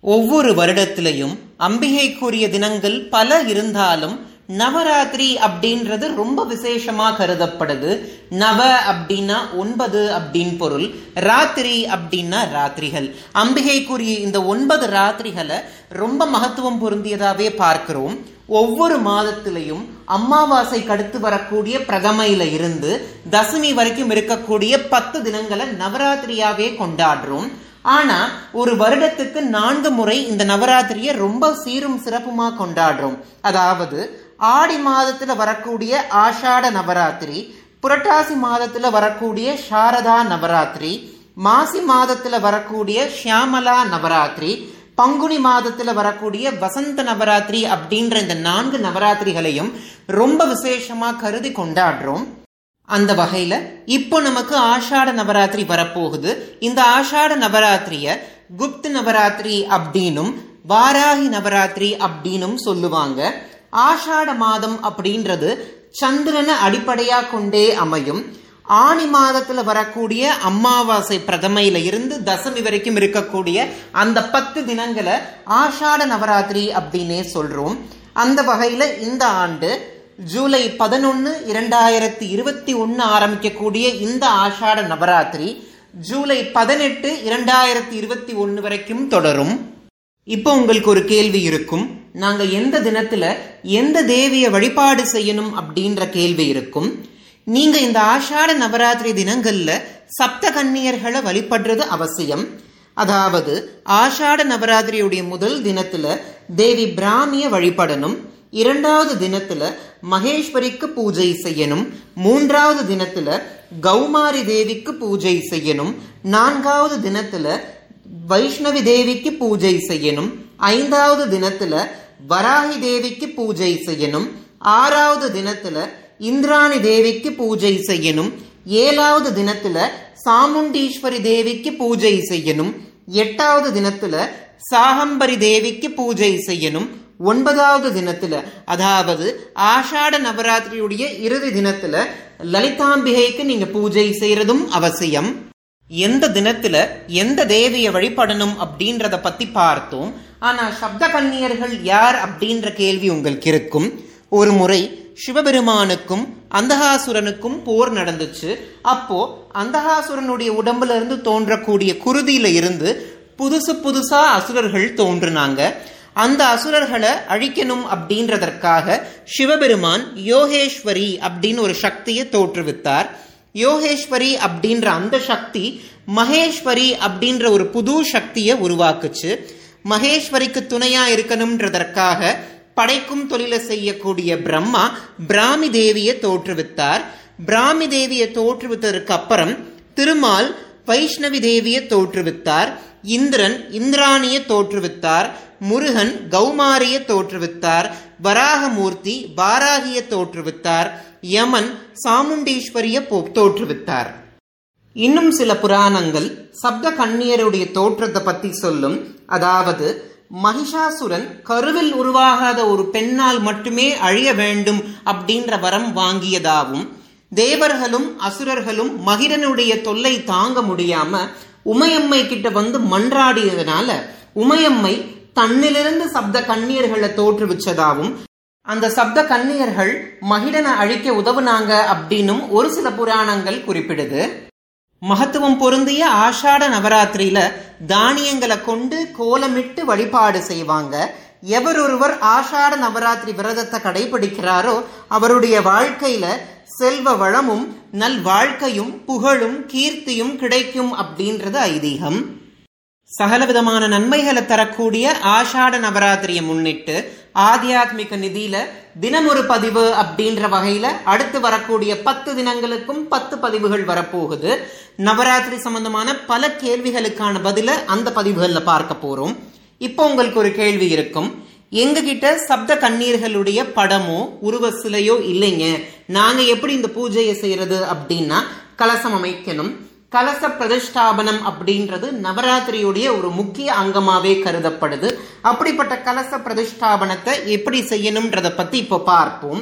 ஒவ்வொரு வருடத்திலையும் அம்பிகைக்குரிய தினங்கள் பல இருந்தாலும் நவராத்திரி அப்படின்றது ரொம்ப விசேஷமா கருதப்படுது. நவ அப்படின்னா ஒன்பது அப்படின்னு பொருள் ராத்திரி அப்படின்னா ராத்திரிகள். அம்பிகைக்குரிய இந்த ஒன்பது ராத்திரிகளை ரொம்ப மகத்துவம் பொருந்தியதாவே பார்க்கிறோம். ஒவ்வொரு மாதத்திலையும் அமாவாசை கடுத்து வரக்கூடிய பிரதமையில இருந்து தசமி வரைக்கும் இருக்கக்கூடிய பத்து தினங்களை நவராத்திரியாவே கொண்டாடுறோம். ஆனா ஒரு வருடத்துக்கு நான்கு முறை இந்த நவராத்திரியை ரொம்ப சீரும் சிறப்புமா கொண்டாடுறோம். அதாவது ஆடி மாதத்துல வரக்கூடிய ஆஷாட நவராத்திரி புரட்டாசி மாதத்துல வரக்கூடிய சாரதா நவராத்திரி மாசி மாதத்துல வரக்கூடிய ஷியாமலா நவராத்திரி பங்குனி மாதத்துல வரக்கூடிய வசந்த நவராத்திரி அப்படின்ற இந்த நான்கு நவராத்திரிகளையும் ரொம்ப விசேஷமா கருதி கொண்டாடுறோம். அந்த வகையில இப்போ நமக்கு ஆஷாட நவராத்திரி வரப்போகுது. இந்த ஆஷாட நவராத்திரிய குப்த நவராத்திரி அப்படின்னும் வாராகி நவராத்திரி அப்படின்னும் சொல்லுவாங்க. ஆஷாட மாதம் அப்படின்றது சந்திரனை அடிப்படையா கொண்டே அமையும். ஆணி மாதத்துல வரக்கூடிய அமாவாசை பிரதமையில இருந்து தசமி வரைக்கும் இருக்கக்கூடிய அந்த பத்து தினங்களை ஆஷாட நவராத்திரி அப்படின்னே சொல்றோம். அந்த வகையில இந்த ஆண்டு ஜூலை பதினொன்று இரண்டாயிரத்தி இருபத்தி ஒன்று ஆரம்பிக்கக்கூடிய இந்த ஆஷாட நவராத்திரி ஜூலை பதினெட்டு இரண்டாயிரத்தி இருபத்தி ஒன்று வரைக்கும் தொடரும். இப்போ உங்களுக்கு ஒரு கேள்வி இருக்கும். நாங்க எந்த தினத்துல எந்த தேவியை வழிபாடு செய்யணும் அப்படின்ற கேள்வி இருக்கும். நீங்க இந்த ஆஷாட நவராத்திரி தினங்கள்ல சப்த கன்னியர்களை வழிபடுறது அவசியம். அதாவது ஆஷாட நவராத்திரியுடைய முதல் தினத்துல தேவி பிராமிய வழிபடணும். இரண்டாவது தினத்துல மகேஸ்வரிக்கு பூஜை செய்யணும். மூன்றாவது தினத்துல கௌமாரி தேவிக்கு பூஜை செய்யணும். நான்காவது தினத்துல வைஷ்ணவி தேவிக்கு பூஜை செய்யணும். ஐந்தாவது தினத்துல வராகி தேவிக்கு பூஜை செய்யணும். ஆறாவது தினத்துல இந்திராணி தேவிக்கு பூஜை செய்யணும். ஏழாவது தினத்துல சாமுண்டீஸ்வரி தேவிக்கு பூஜை செய்யணும். எட்டாவது தினத்துல சாகம்பரி தேவிக்கு பூஜை செய்யணும். ஒன்பதாவது தினத்துல அதாவது ஆஷாட நவராத்திரியுடைய இறுதி தினத்துல லலிதாம்பிகைக்கு நீங்க பூஜை செய்யறதும் அவசியம். எந்த தினத்துல எந்த தேவியை வழிபடணும் அப்படின்றத பத்தி பார்த்தோம். ஆனா சப்த கன்னியர்கள் யார் அப்படின்ற கேள்வி உங்களுக்கு இருக்கும். ஒரு முறை சிவபெருமானுக்கும் அந்தகாசுரனுக்கும் போர் நடந்துச்சு. அப்போ அந்தகாசுரனுடைய உடம்புல இருந்து தோன்றக்கூடிய குருதியில இருந்து புதுசு புதுசா அசுரர்கள் தோன்றுனாங்க. அந்த அசுரர்களை அழிக்கணும் அப்படின்றதற்காக சிவபெருமான் யோகேஸ்வரி அப்படின்னு ஒரு சக்தியை தோற்றுவித்தார். யோகேஸ்வரி அப்படின்ற அந்த சக்தி மகேஸ்வரி அப்படின்ற ஒரு புது சக்தியை உருவாக்குச்சு. மகேஸ்வரிக்கு துணையா இருக்கணும்ன்றதற்காக படைக்கும் தொழிலை செய்யக்கூடிய பிரம்மா பிராமி தேவியை தோற்றுவித்தார். பிராமி தேவியை தோற்றுவித்ததற்கு அப்புறம் திருமால் வைஷ்ணவி தேவியை தோற்றுவித்தார். இந்திரன் இந்திராணியை தோற்றுவித்தார் முருகன் கௌமாரிய தோற்றுவித்தார் வராகமூர்த்தி வாராகிய தோற்றுவித்தார் யமன் சாமுண்டீஸ்வரிய தோற்றுவித்தார். இன்னும் சில புராணங்கள் சப்த கண்ணியருடைய தோற்றத்தை பத்தி சொல்லும். அதாவது மகிஷாசுரன் கருவில் உருவாகாத ஒரு பெண்ணால் மட்டுமே அழிய வேண்டும் அப்படின்ற வரம் வாங்கியதாகவும் தேவர்களும் அசுரர்களும் மகிரனுடைய தொல்லை தாங்க முடியாம உமையம்மை கிட்ட வந்து மன்றாடியதுனால உமையம்மை தன்னிலிருந்து சப்த கண்ணீர்களை தோற்றுவிச்சதாகவும் அந்த சப்த கன்னியர்கள் மகிழனை அழிக்க உதவுனாங்க அப்படின்னும் ஒரு சில புராணங்கள் குறிப்பிடுது. மகத்துவம் பொருந்திய ஆஷாட நவராத்திரியில தானியங்களை கொண்டு கோலமிட்டு வழிபாடு செய்வாங்க. எவரொருவர் ஆஷாட நவராத்திரி விரதத்தை கடைபிடிக்கிறாரோ அவருடைய வாழ்க்கையில செல்வ வளமும் நல் வாழ்க்கையும் புகழும் கீர்த்தியும் கிடைக்கும் அப்படின்றது ஐதீகம். சகல விதமான நன்மைகளை தரக்கூடிய ஆஷாட நவராத்திரியை முன்னிட்டு ஆத்தியாத்மிக நிதியில தினமொரு பதிவு அப்படின்ற வகையில அடுத்து வரக்கூடிய பத்து தினங்களுக்கும் பத்து பதிவுகள் வரப்போகுது. நவராத்திரி சம்பந்தமான பல கேள்விகளுக்கான பதில அந்த பதிவுகள்ல பார்க்க போறோம். இப்போ உங்களுக்கு ஒரு கேள்வி இருக்கும். எங்ககிட்ட சப்த கண்ணீர்களுடைய படமோ உருவ சிலையோ இல்லைங்க. நாங்க எப்படி இந்த பூஜையை செய்யறது அப்படின்னா கலசம் அமைக்கணும். கலச பிரதிஷ்டாபனம் அப்படின்றது நவராத்திரியுடைய ஒரு முக்கிய அங்கமாவே கருதப்படுது. அப்படிப்பட்ட கலச பிரதிஷ்டாபனத்தை எப்படி செய்யணும்ன்றத பத்தி இப்போ பார்ப்போம்.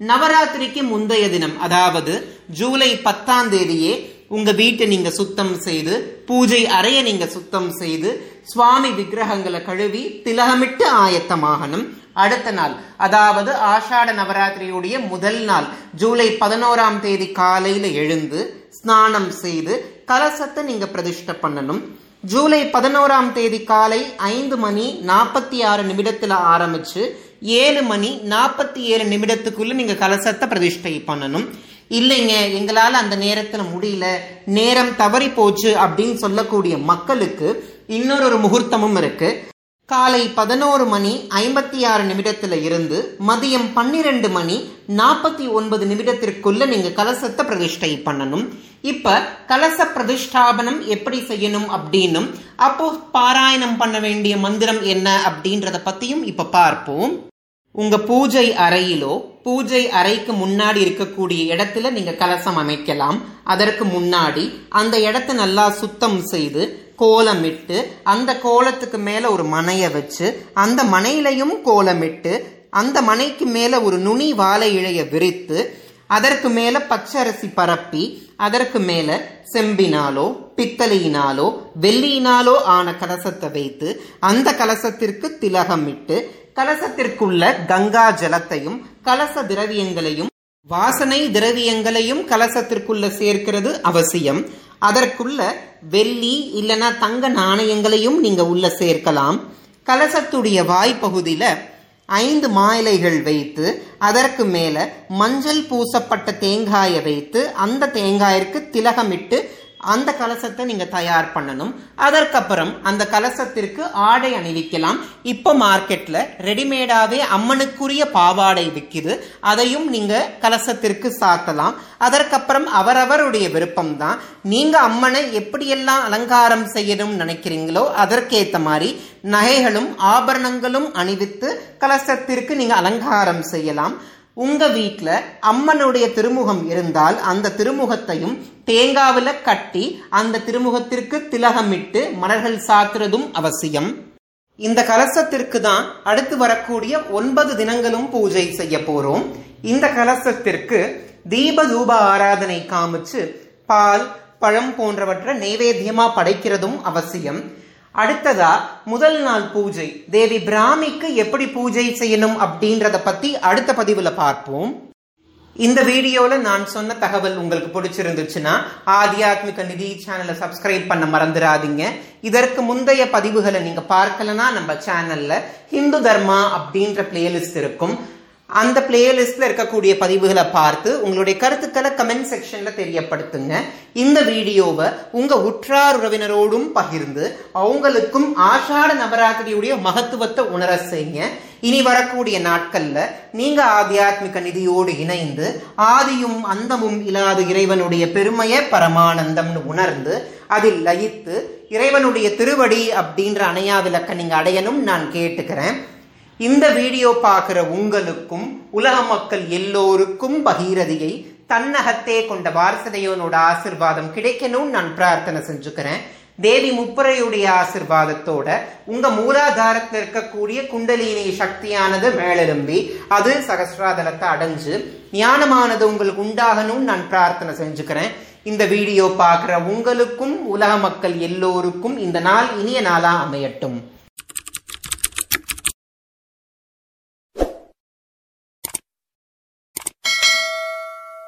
நவராத்திரிக்கு முந்தைய தினம் அதாவது ஜூலை பத்தாம் தேதியே உங்க வீட்டை நீங்க சுத்தம் செய்து பூஜை அறைய நீங்க சுத்தம் செய்து சுவாமி விக்கிரகங்களை கழுவி திலகமிட்டு ஆயத்தமாகணும். அடுத்த நாள் அதாவது ஆஷாட நவராத்திரியுடைய முதல் நாள் ஜூலை பதினோராம் தேதி காலையில் எழுந்து ஸ்நானம் செய்து கலசத்தை நீங்கள் பிரதிஷ்டை பண்ணணும். ஜூலை பதினோராம் தேதி காலை ஐந்து மணி நாற்பத்தி ஆறு நிமிடத்தில் ஆரம்பித்து ஏழு மணி நாற்பத்தி ஏழு நிமிடத்துக்குள்ளே நீங்கள் கலசத்தை பிரதிஷ்டை பண்ணணும். இல்லைங்க எங்களால் அந்த நேரத்தில் முடியல நேரம் தவறி போச்சு அப்படின்னு சொல்லக்கூடிய மக்களுக்கு இன்னொரு ஒரு முகூர்த்தமும் இருக்கு. காலை பதினோரு மணி ஐம்பத்தி ஆறு நிமிடத்துல இருந்து மதியம் பன்னிரெண்டு மணி நாற்பத்தி ஒன்பது நிமிடத்திற்குள்ள நீங்க கலசத்தை பிரதிஷ்டை பண்ணணும். இப்ப கலச பிரதிஷ்டாபனம் எப்படி செய்யணும் அப்படின்னும் அப்போ பாராயணம் பண்ண வேண்டிய மந்திரம் என்ன அப்படின்றத பத்தியும் இப்ப பார்ப்போம். உங்க பூஜை அறையிலோ பூஜை அறைக்கு முன்னாடி இருக்கக்கூடிய இடத்துல நீங்க கலசம் அமைக்கலாம். அதற்கு முன்னாடி அந்த இடத்த நல்லா சுத்தம் செய்து கோலமிட்டு அந்த கோலத்துக்கு மேல ஒரு மனையை வச்சு அந்த மனையிலையும் கோலமிட்டு அந்த மனைக்கு மேல ஒரு நுனி வாழை இழைய விரித்து அதற்கு மேல பச்சரிசி பரப்பி அதற்கு மேல செம்பினாலோ பித்தளையினாலோ வெள்ளியினாலோ ஆன கலசத்தை வைத்து அந்த கலசத்திற்கு திலகமிட்டு கலசத்திற்குள்ள கங்கா ஜலத்தையும் கலச திரவியங்களையும் வாசனை திரவியங்களையும் கலசத்திற்குள்ள சேர்க்கிறது அவசியம். அதற்குள்ள வெள்ளி இல்லனா தங்க நாணயங்களையும் நீங்க உள்ள சேர்க்கலாம். கலசத்துடைய வாய்ப்பகுதியில ஐந்து மாயிலைகள் வைத்து அதற்கு மேல மஞ்சள் பூசப்பட்ட தேங்காயை வைத்து அந்த தேங்காயிற்கு திலகமிட்டு அந்த கலசத்தை நீங்க தயார் பண்ணணும். அதற்கப்புறம் அந்த கலசத்திற்கு ஆடை அணிவிக்கலாம். இப்போ மார்க்கெட்ல ரெடிமேடாவே அம்மனுக்குரிய பாவாடை விற்கிது. அதையும் நீங்க கலசத்திற்கு சாத்தலாம். அதற்கப்புறம் அவரவருடைய விருப்பம் தான் நீங்க அம்மனை எப்படியெல்லாம் அலங்காரம் செய்யணும்னு நினைக்கிறீங்களோ அதற்கேத்த மாதிரி நகைகளும் ஆபரணங்களும் அணிவித்து கலசத்திற்கு நீங்க அலங்காரம் செய்யலாம். உங்க வீட்டில் அம்மனுடைய திருமுகம் இருந்தால் அந்த திருமுகத்தையும் தேங்காவில் கட்டி அந்த திருமுகத்திற்கு திலகமிட்டு மலர்கள் சாத்துறதும் அவசியம். இந்த கலசத்திற்கு தான் அடுத்து வரக்கூடிய ஒன்பது தினங்களும் பூஜை செய்ய போறோம். இந்த கலசத்திற்கு தீப தூப ஆராதனை காமிச்சு பால் பழம் போன்றவற்றை நைவேத்தியமா படைக்கிறதும் அவசியம். அடுத்ததா முதல் நாள் பூஜை. தேவி பிராமிக்கு எப்படி பூஜை செய்யணும் அப்படின்றத பத்தி அடுத்த பதிவுல பார்ப்போம். இந்த வீடியோல நான் சொன்ன தகவல் உங்களுக்கு பிடிச்சிருந்துச்சுன்னா ஆத்தியாத்மிக நிதி சேனலை சப்ஸ்கிரைப் பண்ண மறந்துடாதீங்க. இதற்கு முந்தைய பதிவுகளை நீங்க பார்க்கலனா நம்ம சேனல்ல ஹிந்து தர்மா அப்படின்ற பிளேலிஸ்ட் இருக்கும். அந்த பிளேலிஸ்ட்ல இருக்கக்கூடிய பதிவுகளை பார்த்து உங்களுடைய கருத்துக்களை கமெண்ட் செக்ஷன்ல தெரியப்படுத்துங்க. இந்த வீடியோவை உங்க உற்றார் உறவினரோடும் பகிர்ந்து அவங்களுக்கும் ஆஷாட நவராத்திரியுடைய மகத்துவத்தை உணர செய்யுங்க. இனி வரக்கூடிய நாட்கள்ல நீங்க ஆத்தியாத்மிக நிதியோடு இணைந்து ஆதியும் அந்தமும் இல்லாத இறைவனுடைய பெருமையை பரமானந்தம்னு உணர்ந்து அதில் லயித்து இறைவனுடைய திருவடி அப்படின்ற அணையா விளக்க நீங்க அடையணும் நான் கேட்டுக்கிறேன். இந்த வீடியோ பார்க்குற உங்களுக்கும் உலக மக்கள் எல்லோருக்கும் பகீரதியை தன்னகத்தே கொண்ட வாரசதையோனோட ஆசிர்வாதம் கிடைக்கணும்னு நான் பிரார்த்தனை செஞ்சுக்கிறேன். தேவி முப்பரையுடைய ஆசிர்வாதத்தோட உங்க மூலாதாரத்தில் இருக்கக்கூடிய குண்டலினி சக்தியானது மேலெலும்பி அது சகசிராதலத்தை அடைஞ்சு ஞானமானது உங்களுக்கு உண்டாகணும்னு நான் பிரார்த்தனை செஞ்சுக்கிறேன். இந்த வீடியோ பார்க்குற உங்களுக்கும் உலக மக்கள் எல்லோருக்கும் இந்த நாள் இனிய நாளாக அமையட்டும்.